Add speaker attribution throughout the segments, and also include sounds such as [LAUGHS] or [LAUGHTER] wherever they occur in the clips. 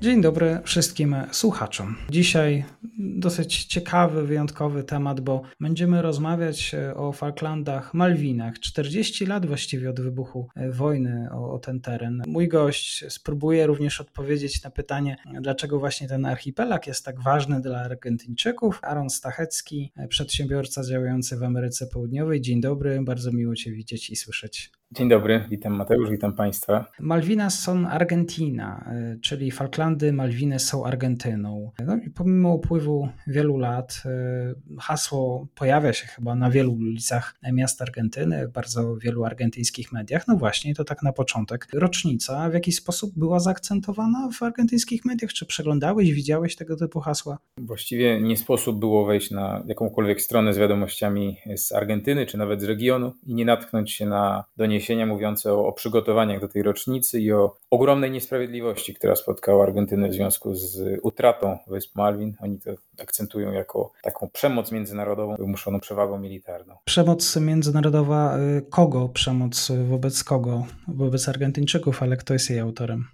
Speaker 1: Dzień dobry wszystkim słuchaczom. Dzisiaj dosyć ciekawy, wyjątkowy temat, bo będziemy rozmawiać o Falklandach, Malwinach. 40 lat właściwie od wybuchu wojny o, o, ten teren. Mój gość spróbuje również odpowiedzieć na pytanie, dlaczego właśnie ten archipelag jest tak ważny dla Argentyńczyków. Aaron Stachecki, przedsiębiorca działający w Ameryce Południowej. Dzień dobry, bardzo miło Cię widzieć i słyszeć.
Speaker 2: Dzień dobry, witam Mateusz, witam Państwa.
Speaker 1: Malvinas są Argentina, y, czyli Falklandy, Malwiny są Argentyną. No i pomimo upływu wielu lat y, hasło pojawia się chyba na wielu ulicach miast Argentyny, w bardzo wielu argentyńskich mediach. No właśnie, to tak na początek. Rocznica w jakiś sposób była zaakcentowana w argentyńskich mediach? Czy przeglądałeś, widziałeś tego typu hasła?
Speaker 2: Właściwie nie sposób było wejść na jakąkolwiek stronę z wiadomościami z Argentyny, czy nawet z regionu i nie natknąć się na doniesienia doniesienia mówiące o, o, przygotowaniach do tej rocznicy i o ogromnej niesprawiedliwości, która spotkała Argentynę w związku z utratą Wysp Malwin. Oni to akcentują jako taką przemoc międzynarodową wymuszoną przewagą militarną.
Speaker 1: Przemoc międzynarodowa y, kogo? Przemoc wobec kogo? Wobec Argentyńczyków, ale kto jest jej autorem?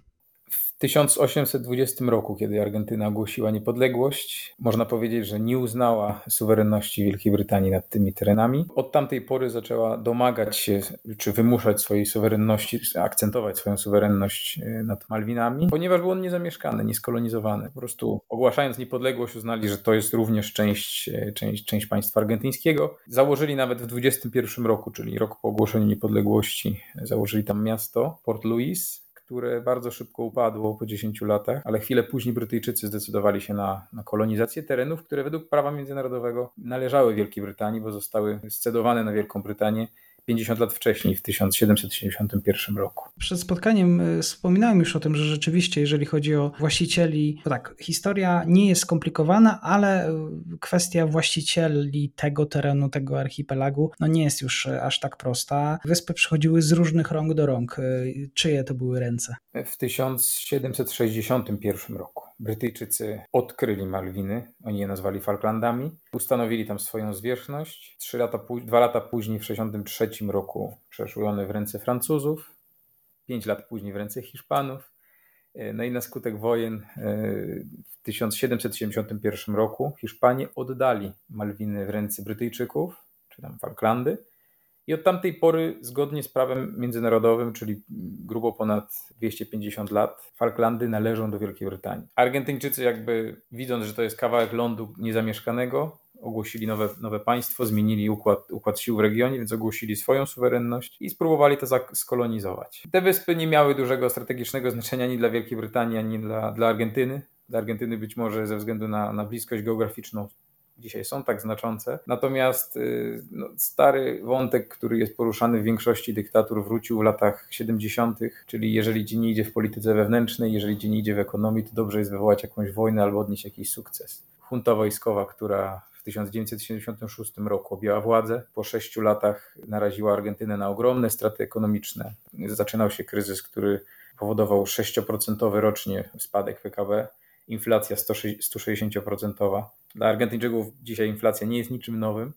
Speaker 2: W 1820 roku, kiedy Argentyna ogłosiła niepodległość, można powiedzieć, że nie uznała suwerenności Wielkiej Brytanii nad tymi terenami. Od tamtej pory zaczęła domagać się, czy wymuszać swojej suwerenności, akcentować swoją suwerenność e, nad Malwinami, ponieważ był on niezamieszkany, nieskolonizowany. Po prostu ogłaszając niepodległość uznali, że to jest również część, e, część, część państwa argentyńskiego. Założyli nawet w 21 roku, czyli rok po ogłoszeniu niepodległości, założyli tam miasto Port Louis które bardzo szybko upadło po 10 latach, ale chwilę później Brytyjczycy zdecydowali się na, na kolonizację terenów, które według prawa międzynarodowego należały Wielkiej Brytanii, bo zostały scedowane na Wielką Brytanię 50 lat wcześniej, w 1771 roku.
Speaker 1: Przed spotkaniem e, wspominałem już o tym, że rzeczywiście, jeżeli chodzi o właścicieli, tak, historia nie jest skomplikowana, ale e, kwestia właścicieli tego terenu, tego archipelagu, no nie jest już e, aż tak prosta. Wyspy przychodziły z różnych rąk do rąk. Czyje to były ręce?
Speaker 2: W 1761 roku. Brytyjczycy odkryli Malwiny, oni je nazwali Falklandami, ustanowili tam swoją zwierzchność. Trzy lata, dwa lata później, w 1963 roku, przeszły one w ręce Francuzów, pięć lat później w ręce Hiszpanów. E, no i na skutek wojen e, w 1771 roku Hiszpanie oddali Malwiny w ręce Brytyjczyków, czy tam Falklandy. I od tamtej pory, zgodnie z prawem międzynarodowym, czyli grubo ponad 250 lat, Falklandy należą do Wielkiej Brytanii. Argentyńczycy, jakby widząc, że to jest kawałek lądu niezamieszkanego, ogłosili nowe, nowe państwo, zmienili układ, układ sił w regionie, więc ogłosili swoją suwerenność i spróbowali to skolonizować. Te wyspy nie miały dużego strategicznego znaczenia ani dla Wielkiej Brytanii, ani dla, dla Argentyny. Dla Argentyny być może ze względu na, na bliskość geograficzną dzisiaj są tak znaczące. Natomiast y, no, stary wątek, który jest poruszany w większości dyktatur, wrócił w latach 70., czyli jeżeli ci nie idzie w polityce wewnętrznej, jeżeli ci nie idzie w ekonomii, to dobrze jest wywołać jakąś wojnę albo odnieść jakiś sukces. Junta wojskowa, która w 1976 roku objęła władzę, po sześciu latach naraziła Argentynę na ogromne straty ekonomiczne. Zaczynał się kryzys, który powodował 6% rocznie spadek PKB inflacja 160%. Dla Argentyńczyków dzisiaj inflacja nie jest niczym nowym.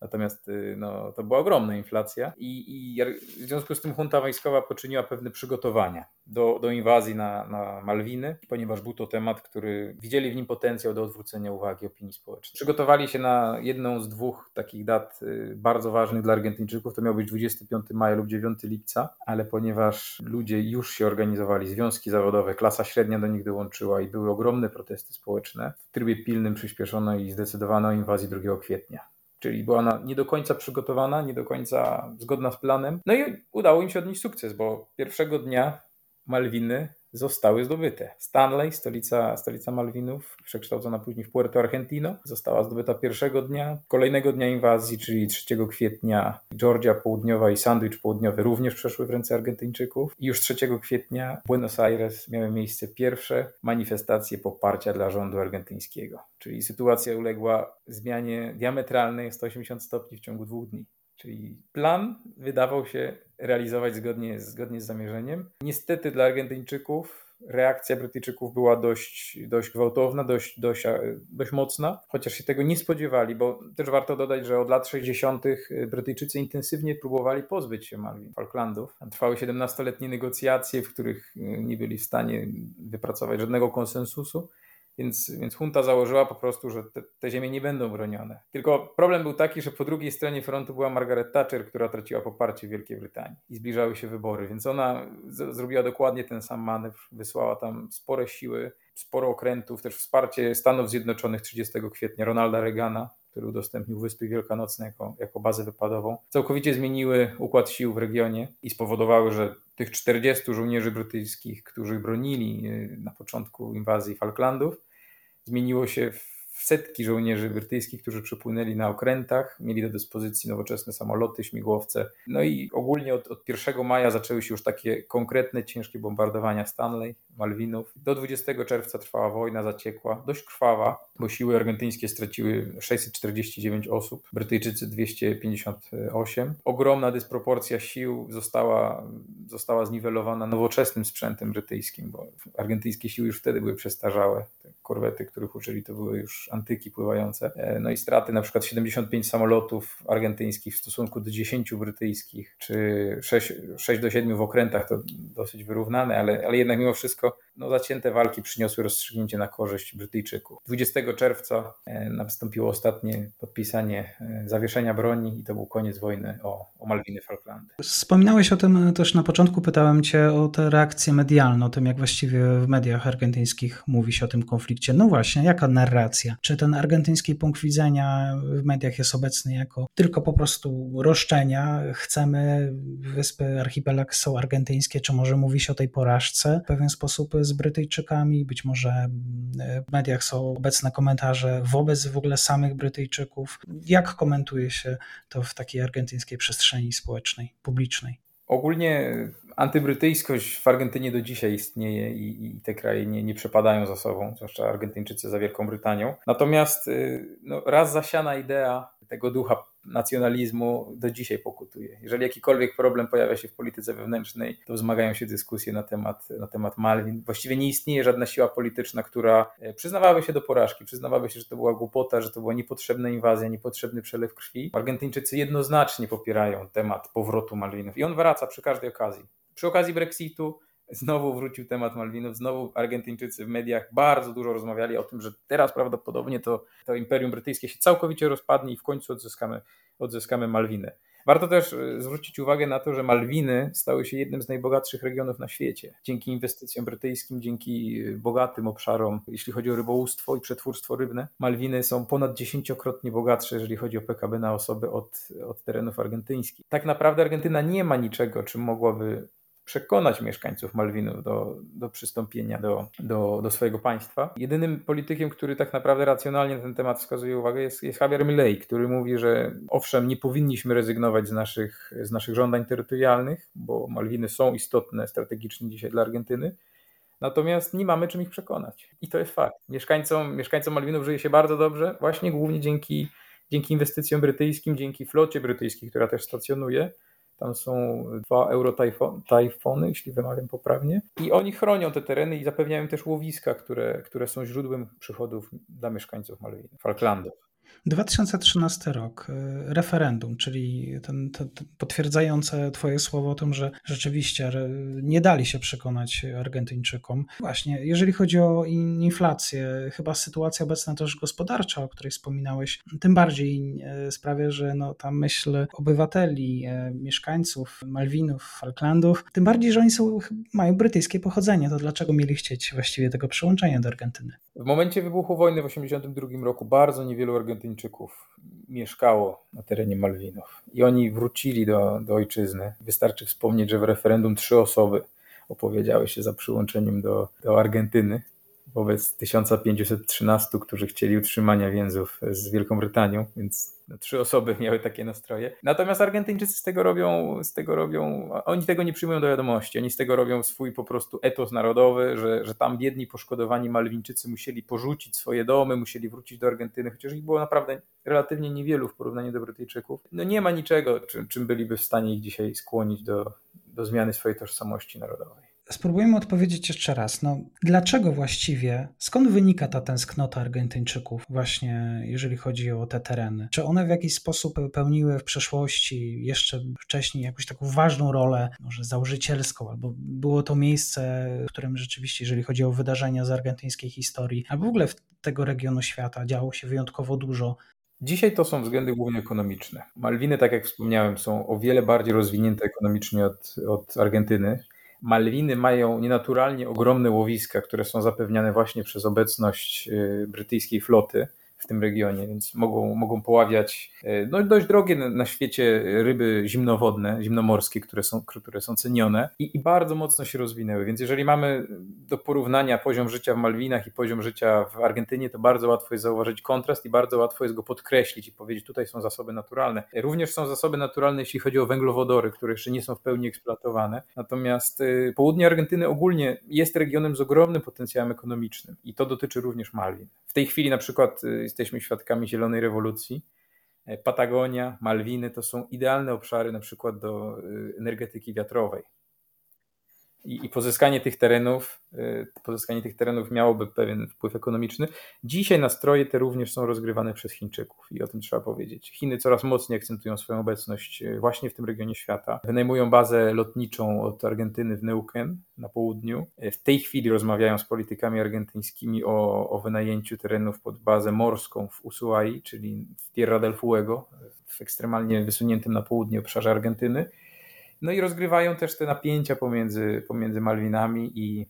Speaker 2: Natomiast y, no, to była ogromna inflacja i, i w związku z tym junta wojskowa poczyniła pewne przygotowania do, do inwazji na, na Malwiny, ponieważ był to temat, który widzieli w nim potencjał do odwrócenia uwagi opinii społecznej. Przygotowali się na jedną z dwóch takich dat y, bardzo ważnych dla Argentyńczyków, to miał być 25 maja lub 9 lipca, ale ponieważ ludzie już się organizowali, związki zawodowe, klasa średnia do nich dołączyła i były ogromne protesty społeczne, w trybie pilnym przyspieszono i zdecydowano o inwazji 2 kwietnia czyli była ona nie do końca przygotowana, nie do końca zgodna z planem. No i udało im się odnieść sukces, bo pierwszego dnia Malwiny zostały zdobyte. Stanley, stolica, stolica Malwinów, przekształcona później w Puerto Argentino, została zdobyta pierwszego dnia. Kolejnego dnia inwazji, czyli 3 kwietnia, Georgia Południowa i Sandwich Południowy również przeszły w ręce Argentyńczyków. I już 3 kwietnia w Buenos Aires miały miejsce pierwsze manifestacje poparcia dla rządu argentyńskiego. Czyli sytuacja uległa zmianie diametralnej 180 stopni w ciągu dwóch dni. Czyli plan wydawał się realizować zgodnie, zgodnie z zamierzeniem. Niestety dla Argentyńczyków reakcja Brytyjczyków była dość, dość gwałtowna, dość, dość, dość mocna, chociaż się tego nie spodziewali, bo też warto dodać, że od lat 60. Brytyjczycy intensywnie próbowali pozbyć się Malwin Falklandów. Trwały 17-letnie negocjacje, w których nie byli w stanie wypracować żadnego konsensusu. Więc, więc junta założyła po prostu, że te, te, ziemie nie będą bronione. Tylko problem był taki, że po drugiej stronie frontu była Margaret Thatcher, która traciła poparcie w Wielkiej Brytanii i zbliżały się wybory, więc ona z, zrobiła dokładnie ten sam manewr, wysłała tam spore siły, sporo okrętów, też wsparcie Stanów Zjednoczonych 30 kwietnia Ronalda Reagana, który udostępnił Wyspy Wielkanocne jako, jako bazę wypadową, całkowicie zmieniły układ sił w regionie i spowodowały, że tych 40 żołnierzy brytyjskich, którzy bronili y, na początku inwazji Falklandów, zmieniło się w setki żołnierzy brytyjskich, którzy przypłynęli na okrętach, mieli do dyspozycji nowoczesne samoloty, śmigłowce. No i ogólnie od, od 1 maja zaczęły się już takie konkretne, ciężkie bombardowania Stanley, Malwinów. Do 20 czerwca trwała wojna zaciekła, dość krwawa, bo siły argentyńskie straciły 649 osób, Brytyjczycy 258. Ogromna dysproporcja sił została, została zniwelowana nowoczesnym sprzętem brytyjskim, bo argentyńskie siły już wtedy były przestarzałe. Te korwety, których uczyli, to były już antyki pływające. E, no i straty na przykład 75 samolotów argentyńskich w stosunku do 10 brytyjskich, czy 6, 6 do 7 w okrętach, to dosyć wyrównane, ale, ale jednak mimo wszystko no, zacięte walki przyniosły rozstrzygnięcie na korzyść Brytyjczyków. 20 czerwca e, nastąpiło ostatnie podpisanie e, zawieszenia broni i to był koniec wojny o, o Malwiny Falklandy.
Speaker 1: Wspominałeś o tym też na początku, pytałem cię o te reakcje medialne, o tym jak właściwie w mediach argentyńskich mówi się o tym konflikcie. No właśnie, jaka narracja? Czy ten argentyński punkt widzenia w mediach jest obecny jako tylko po prostu roszczenia? Chcemy, wyspy archipelag są argentyńskie, czy może mówi się o tej porażce w pewien sposób z Brytyjczykami? Być może w mediach są obecne komentarze wobec w ogóle samych Brytyjczyków. Jak komentuje się to w takiej argentyńskiej przestrzeni społecznej, publicznej?
Speaker 2: Ogólnie antybrytyjskość w Argentynie do dzisiaj istnieje i, i te kraje nie, nie przepadają za sobą, zwłaszcza Argentyńczycy za Wielką Brytanią. Natomiast y, no, raz zasiana idea tego ducha nacjonalizmu do dzisiaj pokutuje. Jeżeli jakikolwiek problem pojawia się w polityce wewnętrznej, to wzmagają się dyskusje na temat, na temat Malwin. Właściwie nie istnieje żadna siła polityczna, która e, przyznawałaby się do porażki, przyznawałaby się, że to była głupota, że to była niepotrzebna inwazja, niepotrzebny przelew krwi. Argentyńczycy jednoznacznie popierają temat powrotu Malwinów i on wraca przy każdej okazji. Przy okazji Brexitu Znowu wrócił temat Malwinów, znowu Argentyńczycy w mediach bardzo dużo rozmawiali o tym, że teraz prawdopodobnie to, to Imperium Brytyjskie się całkowicie rozpadnie i w końcu odzyskamy, odzyskamy Malwiny. Warto też e, zwrócić uwagę na to, że Malwiny stały się jednym z najbogatszych regionów na świecie. Dzięki inwestycjom brytyjskim, dzięki e, bogatym obszarom, jeśli chodzi o rybołówstwo i przetwórstwo rybne, Malwiny są ponad dziesięciokrotnie bogatsze, jeżeli chodzi o PKB na osobę od, od terenów argentyńskich. Tak naprawdę Argentyna nie ma niczego, czym mogłaby przekonać mieszkańców Malwinów do, do przystąpienia do, do, do swojego państwa. Jedynym politykiem, który tak naprawdę racjonalnie na ten temat wskazuje uwagę jest, jest Javier Milei, który mówi, że owszem, nie powinniśmy rezygnować z naszych, z naszych żądań terytorialnych, bo Malwiny są istotne strategicznie dzisiaj dla Argentyny, Natomiast nie mamy czym ich przekonać. I to jest fakt. Mieszkańcom, mieszkańcom Malwinów żyje się bardzo dobrze, właśnie głównie dzięki, dzięki inwestycjom brytyjskim, dzięki flocie brytyjskiej, która też stacjonuje. Tam są dwa eurotajfony, jeśli wymawiam poprawnie. I oni chronią te tereny i zapewniają też łowiska, które, które są źródłem przychodów dla mieszkańców Malwin, Falklandów.
Speaker 1: 2013 rok, y, referendum, czyli ten, ten, potwierdzające Twoje słowo o tym, że rzeczywiście nie dali się przekonać Argentyńczykom. Właśnie, jeżeli chodzi o inflację, chyba sytuacja obecna też gospodarcza, o której wspominałeś, tym bardziej y, sprawia, że no, ta myśl obywateli, y, mieszkańców Malwinów, Falklandów, tym bardziej, że oni są, mają brytyjskie pochodzenie, to dlaczego mieli chcieć właściwie tego przyłączenia do Argentyny?
Speaker 2: W momencie wybuchu wojny w 1982 roku bardzo niewielu Argentyńczyków mieszkało na terenie Malwinów i oni wrócili do, do ojczyzny. Wystarczy wspomnieć, że w referendum trzy osoby opowiedziały się za przyłączeniem do, do Argentyny wobec 1513, którzy chcieli utrzymania więzów z Wielką Brytanią, więc no, trzy osoby [LAUGHS] miały takie nastroje. Natomiast Argentyńczycy z tego robią, z tego robią, oni tego nie przyjmują do wiadomości, oni z tego robią swój po prostu etos narodowy, że, że tam biedni, poszkodowani Malwińczycy musieli porzucić swoje domy, musieli wrócić do Argentyny, chociaż ich było naprawdę relatywnie niewielu w porównaniu do Brytyjczyków. No nie ma niczego, czym, czym byliby w stanie ich dzisiaj skłonić do, do zmiany swojej tożsamości narodowej.
Speaker 1: Spróbujmy odpowiedzieć jeszcze raz. No, dlaczego właściwie, skąd wynika ta tęsknota Argentyńczyków, właśnie jeżeli chodzi o te tereny? Czy one w jakiś sposób pełniły w przeszłości, jeszcze wcześniej, jakąś taką ważną rolę, może założycielską, albo było to miejsce, w którym rzeczywiście, jeżeli chodzi o wydarzenia z argentyńskiej historii, albo w ogóle w tego regionu świata działo się wyjątkowo dużo,
Speaker 2: Dzisiaj to są względy głównie ekonomiczne. Malwiny, tak jak wspomniałem, są o wiele bardziej rozwinięte ekonomicznie od, od Argentyny. Malwiny mają nienaturalnie ogromne łowiska, które są zapewniane właśnie przez obecność y, brytyjskiej floty w tym regionie, więc mogą, mogą poławiać e, no, dość drogie na świecie ryby zimnowodne, zimnomorskie, które są, które są cenione i, i bardzo mocno się rozwinęły. Więc jeżeli mamy do porównania poziom życia w Malwinach i poziom życia w Argentynie, to bardzo łatwo jest zauważyć kontrast i bardzo łatwo jest go podkreślić i powiedzieć, tutaj są zasoby naturalne. Również są zasoby naturalne, jeśli chodzi o węglowodory, które jeszcze nie są w pełni eksploatowane. Natomiast y, południe Argentyny ogólnie jest regionem z ogromnym potencjałem ekonomicznym i to dotyczy również Malwin. W tej chwili na przykład jesteśmy świadkami zielonej rewolucji. E, Patagonia, Malwiny to są idealne obszary na przykład do y, energetyki wiatrowej i, i pozyskanie tych terenów, y, pozyskanie tych terenów miałoby pewien wpływ ekonomiczny. Dzisiaj nastroje te również są rozgrywane przez Chińczyków i o tym trzeba powiedzieć. Chiny coraz mocniej akcentują swoją obecność y, właśnie w tym regionie świata. Wynajmują bazę lotniczą od Argentyny w Neuquén na południu. Y, w tej chwili rozmawiają z politykami argentyńskimi o, o wynajęciu terenów pod bazę morską w Ushuai, czyli w Tierra del Fuego, w ekstremalnie wysuniętym na południe obszarze Argentyny. No i rozgrywają też te napięcia pomiędzy, pomiędzy Malwinami i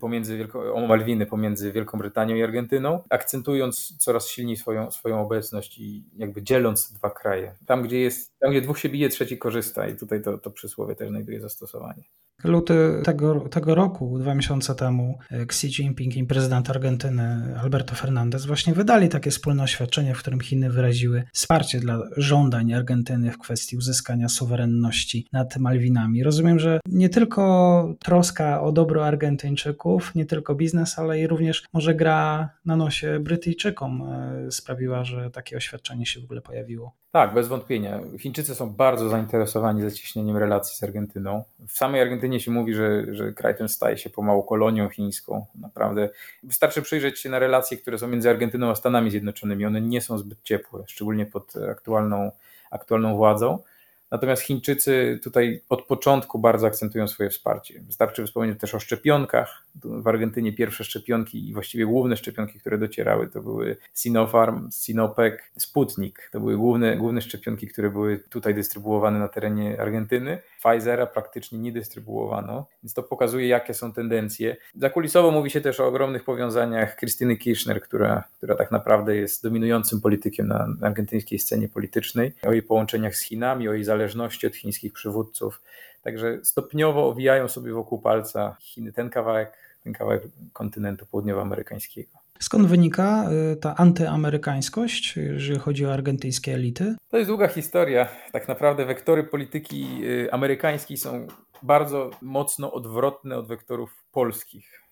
Speaker 2: pomiędzy Wielko, o Malwiny pomiędzy Wielką Brytanią i Argentyną, akcentując coraz silniej swoją, swoją obecność i jakby dzieląc dwa kraje. Tam gdzie, jest, tam, gdzie dwóch się bije, trzeci korzysta i tutaj to, to przysłowie też znajduje zastosowanie.
Speaker 1: Luty tego, tego roku, dwa miesiące temu, Xi Jinping i prezydent Argentyny Alberto Fernandez właśnie wydali takie wspólne oświadczenie, w którym Chiny wyraziły wsparcie dla żądań Argentyny w kwestii uzyskania suwerenności nad Malwinami. Rozumiem, że nie tylko troska o dobro Argentyńczyków, nie tylko biznes, ale i również może gra na nosie Brytyjczykom e, sprawiła, że takie oświadczenie się w ogóle pojawiło.
Speaker 2: Tak, bez wątpienia. Chińczycy są bardzo zainteresowani zacieśnieniem relacji z Argentyną. W samej Argentynie się mówi, że, że kraj ten staje się pomału kolonią chińską. Naprawdę wystarczy przyjrzeć się na relacje, które są między Argentyną a Stanami Zjednoczonymi. One nie są zbyt ciepłe, szczególnie pod aktualną, aktualną władzą. Natomiast Chińczycy tutaj od początku bardzo akcentują swoje wsparcie. Wystarczy wspomnieć też o szczepionkach. W Argentynie pierwsze szczepionki i właściwie główne szczepionki, które docierały, to były Sinopharm, Sinopec, Sputnik. To były główne, główne szczepionki, które były tutaj dystrybuowane na terenie Argentyny. Pfizera praktycznie nie dystrybuowano, więc to pokazuje, jakie są tendencje. Zakulisowo mówi się też o ogromnych powiązaniach Krystyny Kirchner, która, która tak naprawdę jest dominującym politykiem na argentyńskiej scenie politycznej, o jej połączeniach z Chinami, o jej zależności od chińskich przywódców. Także stopniowo owijają sobie wokół palca Chiny ten kawałek, ten kawałek kontynentu południowoamerykańskiego.
Speaker 1: Skąd wynika y, ta antyamerykańskość, jeżeli chodzi o argentyńskie elity?
Speaker 2: To jest długa historia. Tak naprawdę wektory polityki y, amerykańskiej są bardzo mocno odwrotne od wektorów polskich.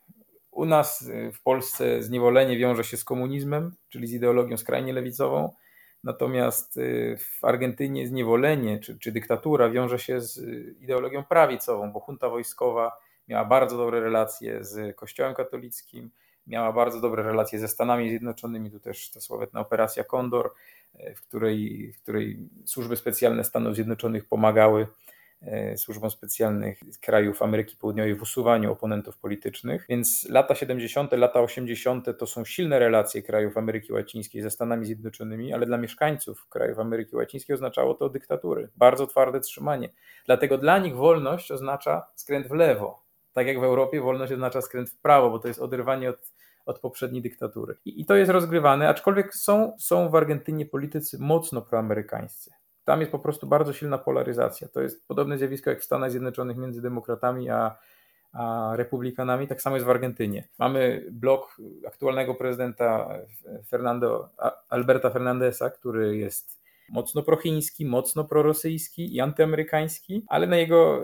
Speaker 2: U nas y, w Polsce zniewolenie wiąże się z komunizmem, czyli z ideologią skrajnie lewicową. Natomiast y, w Argentynie zniewolenie czy, czy dyktatura wiąże się z y, ideologią prawicową, bo junta wojskowa miała bardzo dobre relacje z Kościołem katolickim, miała bardzo dobre relacje ze Stanami Zjednoczonymi, tu też ta sławetna operacja Kondor, y, w której, w której służby specjalne Stanów Zjednoczonych pomagały służbom specjalnych krajów Ameryki Południowej w usuwaniu oponentów politycznych. Więc lata 70., lata 80. to są silne relacje krajów Ameryki Łacińskiej ze Stanami Zjednoczonymi, ale dla mieszkańców krajów Ameryki Łacińskiej oznaczało to dyktatury, bardzo twarde trzymanie. Dlatego dla nich wolność oznacza skręt w lewo. Tak jak w Europie wolność oznacza skręt w prawo, bo to jest oderwanie od, od poprzedniej dyktatury. I, I, to jest rozgrywane, aczkolwiek są, są w Argentynie politycy mocno proamerykańscy. Tam jest po prostu bardzo silna polaryzacja. To jest podobne zjawisko jak w Stanach Zjednoczonych między demokratami a, a republikanami. Tak samo jest w Argentynie. Mamy blok aktualnego prezydenta Fernando, Alberta Fernandesa, który jest mocno prochiński, mocno prorosyjski i antyamerykański, ale na jego,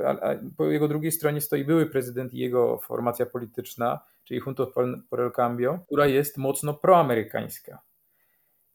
Speaker 2: po jego drugiej stronie stoi były prezydent i jego formacja polityczna, czyli Juntos por el Cambio, która jest mocno proamerykańska.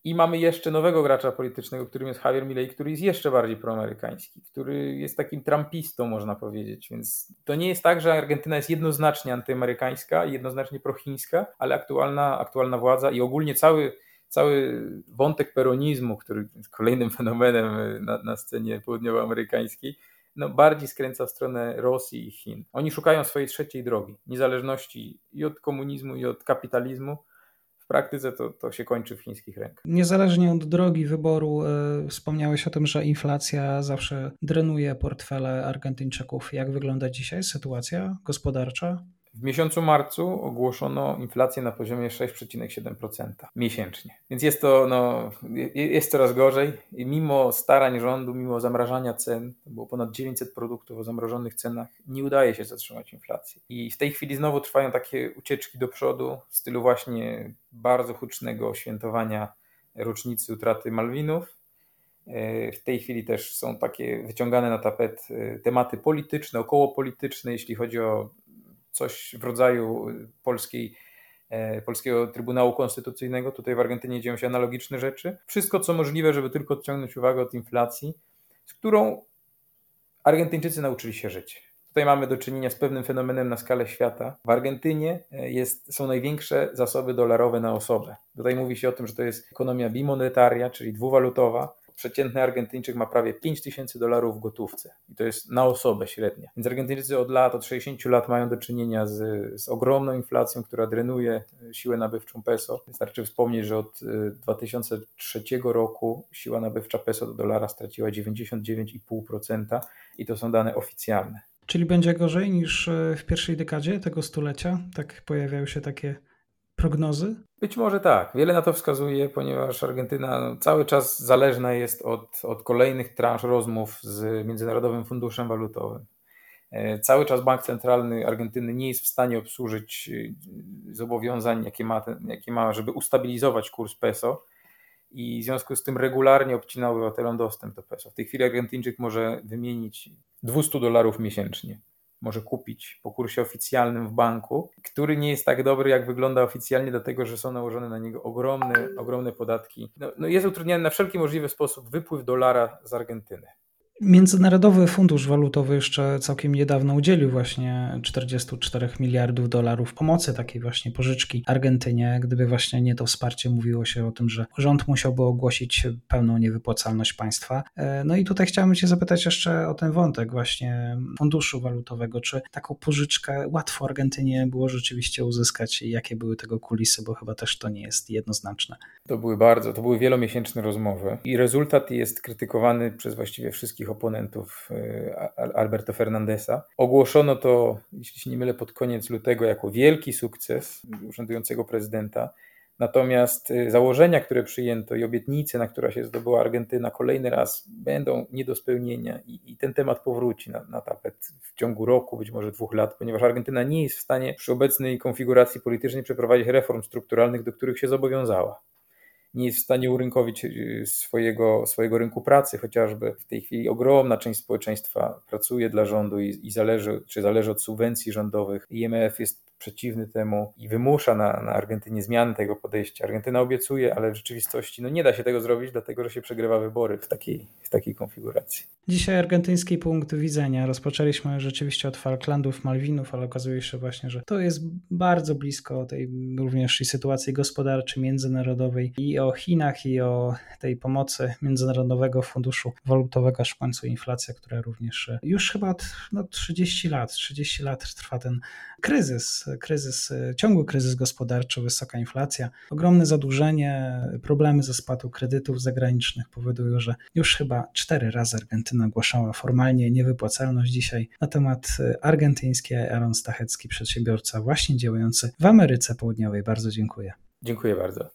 Speaker 2: I mamy jeszcze nowego gracza politycznego, którym jest Javier Milei, który jest jeszcze bardziej proamerykański, który jest takim trumpistą, można powiedzieć. Więc to nie jest tak, że Argentyna jest jednoznacznie antyamerykańska, jednoznacznie prochińska, ale aktualna, aktualna władza i ogólnie cały, cały wątek peronizmu, który jest kolejnym fenomenem na, na scenie południowoamerykańskiej, no, bardziej skręca w stronę Rosji i Chin. Oni szukają swojej trzeciej drogi, niezależności i od komunizmu, i od kapitalizmu w praktyce to, to się kończy w chińskich rękach.
Speaker 1: Niezależnie od drogi wyboru, y, wspomniałeś o tym, że inflacja zawsze drenuje portfele Argentyńczyków. Jak wygląda dzisiaj sytuacja gospodarcza?
Speaker 2: W miesiącu marcu ogłoszono inflację na poziomie 6,7% miesięcznie. Więc jest to no, jest coraz gorzej. I mimo starań rządu, mimo zamrażania cen, było ponad 900 produktów o zamrożonych cenach, nie udaje się zatrzymać inflacji. I w tej chwili znowu trwają takie ucieczki do przodu w stylu właśnie bardzo hucznego świętowania rocznicy utraty Malwinów. E, w tej chwili też są takie wyciągane na tapet e, tematy polityczne, około polityczne, jeśli chodzi o coś w rodzaju polskiej, e, polskiego Trybunału Konstytucyjnego. Tutaj w Argentynie dzieją się analogiczne rzeczy. Wszystko, co możliwe, żeby tylko odciągnąć uwagę od inflacji, z którą Argentyńczycy nauczyli się żyć. Tutaj mamy do czynienia z pewnym fenomenem na skalę świata. W Argentynie e, jest, są największe zasoby dolarowe na osobę. Tutaj mówi się o tym, że to jest ekonomia bimonetaria, czyli dwuwalutowa przeciętny Argentyńczyk ma prawie 5 tysięcy dolarów w gotówce. I to jest na osobę średnia. Więc Argentyńczycy od lat, od 60 lat mają do czynienia z, z ogromną inflacją, która drenuje siłę nabywczą peso. Wystarczy wspomnieć, że od 2003 y, roku siła nabywcza peso do dolara straciła 99,5% i to są dane oficjalne.
Speaker 1: Czyli będzie gorzej niż y, w pierwszej dekadzie tego stulecia? Tak pojawiają się takie prognozy?
Speaker 2: Być może tak. Wiele na to wskazuje, ponieważ Argentyna cały czas zależna jest od, od kolejnych transz rozmów z Międzynarodowym Funduszem Walutowym. E, cały czas Bank Centralny Argentyny nie jest w stanie obsłużyć e, zobowiązań, jakie ma, jakie ma żeby ustabilizować kurs peso i w związku z tym regularnie obcina obywatelom dostęp do peso. W tej chwili Argentyńczyk może wymienić 200 dolarów miesięcznie może kupić po kursie oficjalnym w banku, który nie jest tak dobry, jak wygląda oficjalnie, dlatego że są nałożone na niego ogromne, ogromne podatki. No, no jest utrudniany na wszelki możliwy sposób wypływ dolara z Argentyny.
Speaker 1: Międzynarodowy Fundusz Walutowy jeszcze całkiem niedawno udzielił właśnie 44 miliardów dolarów pomocy, takiej właśnie pożyczki Argentynie. Gdyby właśnie nie to wsparcie, mówiło się o tym, że rząd musiałby ogłosić pełną niewypłacalność państwa. E, no i tutaj chciałem Cię zapytać jeszcze o ten wątek właśnie Funduszu Walutowego. Czy taką pożyczkę łatwo Argentynie było rzeczywiście uzyskać i jakie były tego kulisy, bo chyba też to nie jest jednoznaczne.
Speaker 2: To były bardzo, to były wielomiesięczne rozmowy i rezultat jest krytykowany przez właściwie wszystkich oponentów e, Alberto Fernandesa. Ogłoszono to, jeśli się nie mylę, pod koniec lutego jako wielki sukces urzędującego prezydenta. Natomiast e, założenia, które przyjęto i obietnice, na które się zdobyła Argentyna, kolejny raz będą nie do spełnienia i, i ten temat powróci na, na, tapet w ciągu roku, być może dwóch lat, ponieważ Argentyna nie jest w stanie przy obecnej konfiguracji politycznej przeprowadzić reform strukturalnych, do których się zobowiązała nie jest w stanie urynkowić y, swojego, swojego rynku pracy, chociażby w tej chwili ogromna część społeczeństwa pracuje dla rządu i, i zależy, czy zależy od subwencji rządowych. IMF jest przeciwny temu i wymusza na, na Argentynie zmiany tego podejścia. Argentyna obiecuje, ale w rzeczywistości no, nie da się tego zrobić, dlatego że się przegrywa wybory w takiej, w takiej konfiguracji.
Speaker 1: Dzisiaj argentyński punkt widzenia. Rozpoczęliśmy rzeczywiście od Falklandów, Malwinów, ale okazuje się właśnie, że to jest bardzo blisko tej również i sytuacji gospodarczej, międzynarodowej i o Chinach, i o tej pomocy Międzynarodowego Funduszu Walutowego, aż w końcu inflacja, która również już chyba od no, 30 lat, 30 lat trwa ten kryzys, kryzys, ciągły kryzys gospodarczy, wysoka inflacja, ogromne zadłużenie, problemy ze spłatą kredytów zagranicznych powodują, że już chyba cztery razy Argentyna ogłaszała formalnie niewypłacalność dzisiaj na temat y, argentyński Aaron Stachecki, przedsiębiorca właśnie działający w Ameryce Południowej. Bardzo dziękuję.
Speaker 2: Dziękuję bardzo.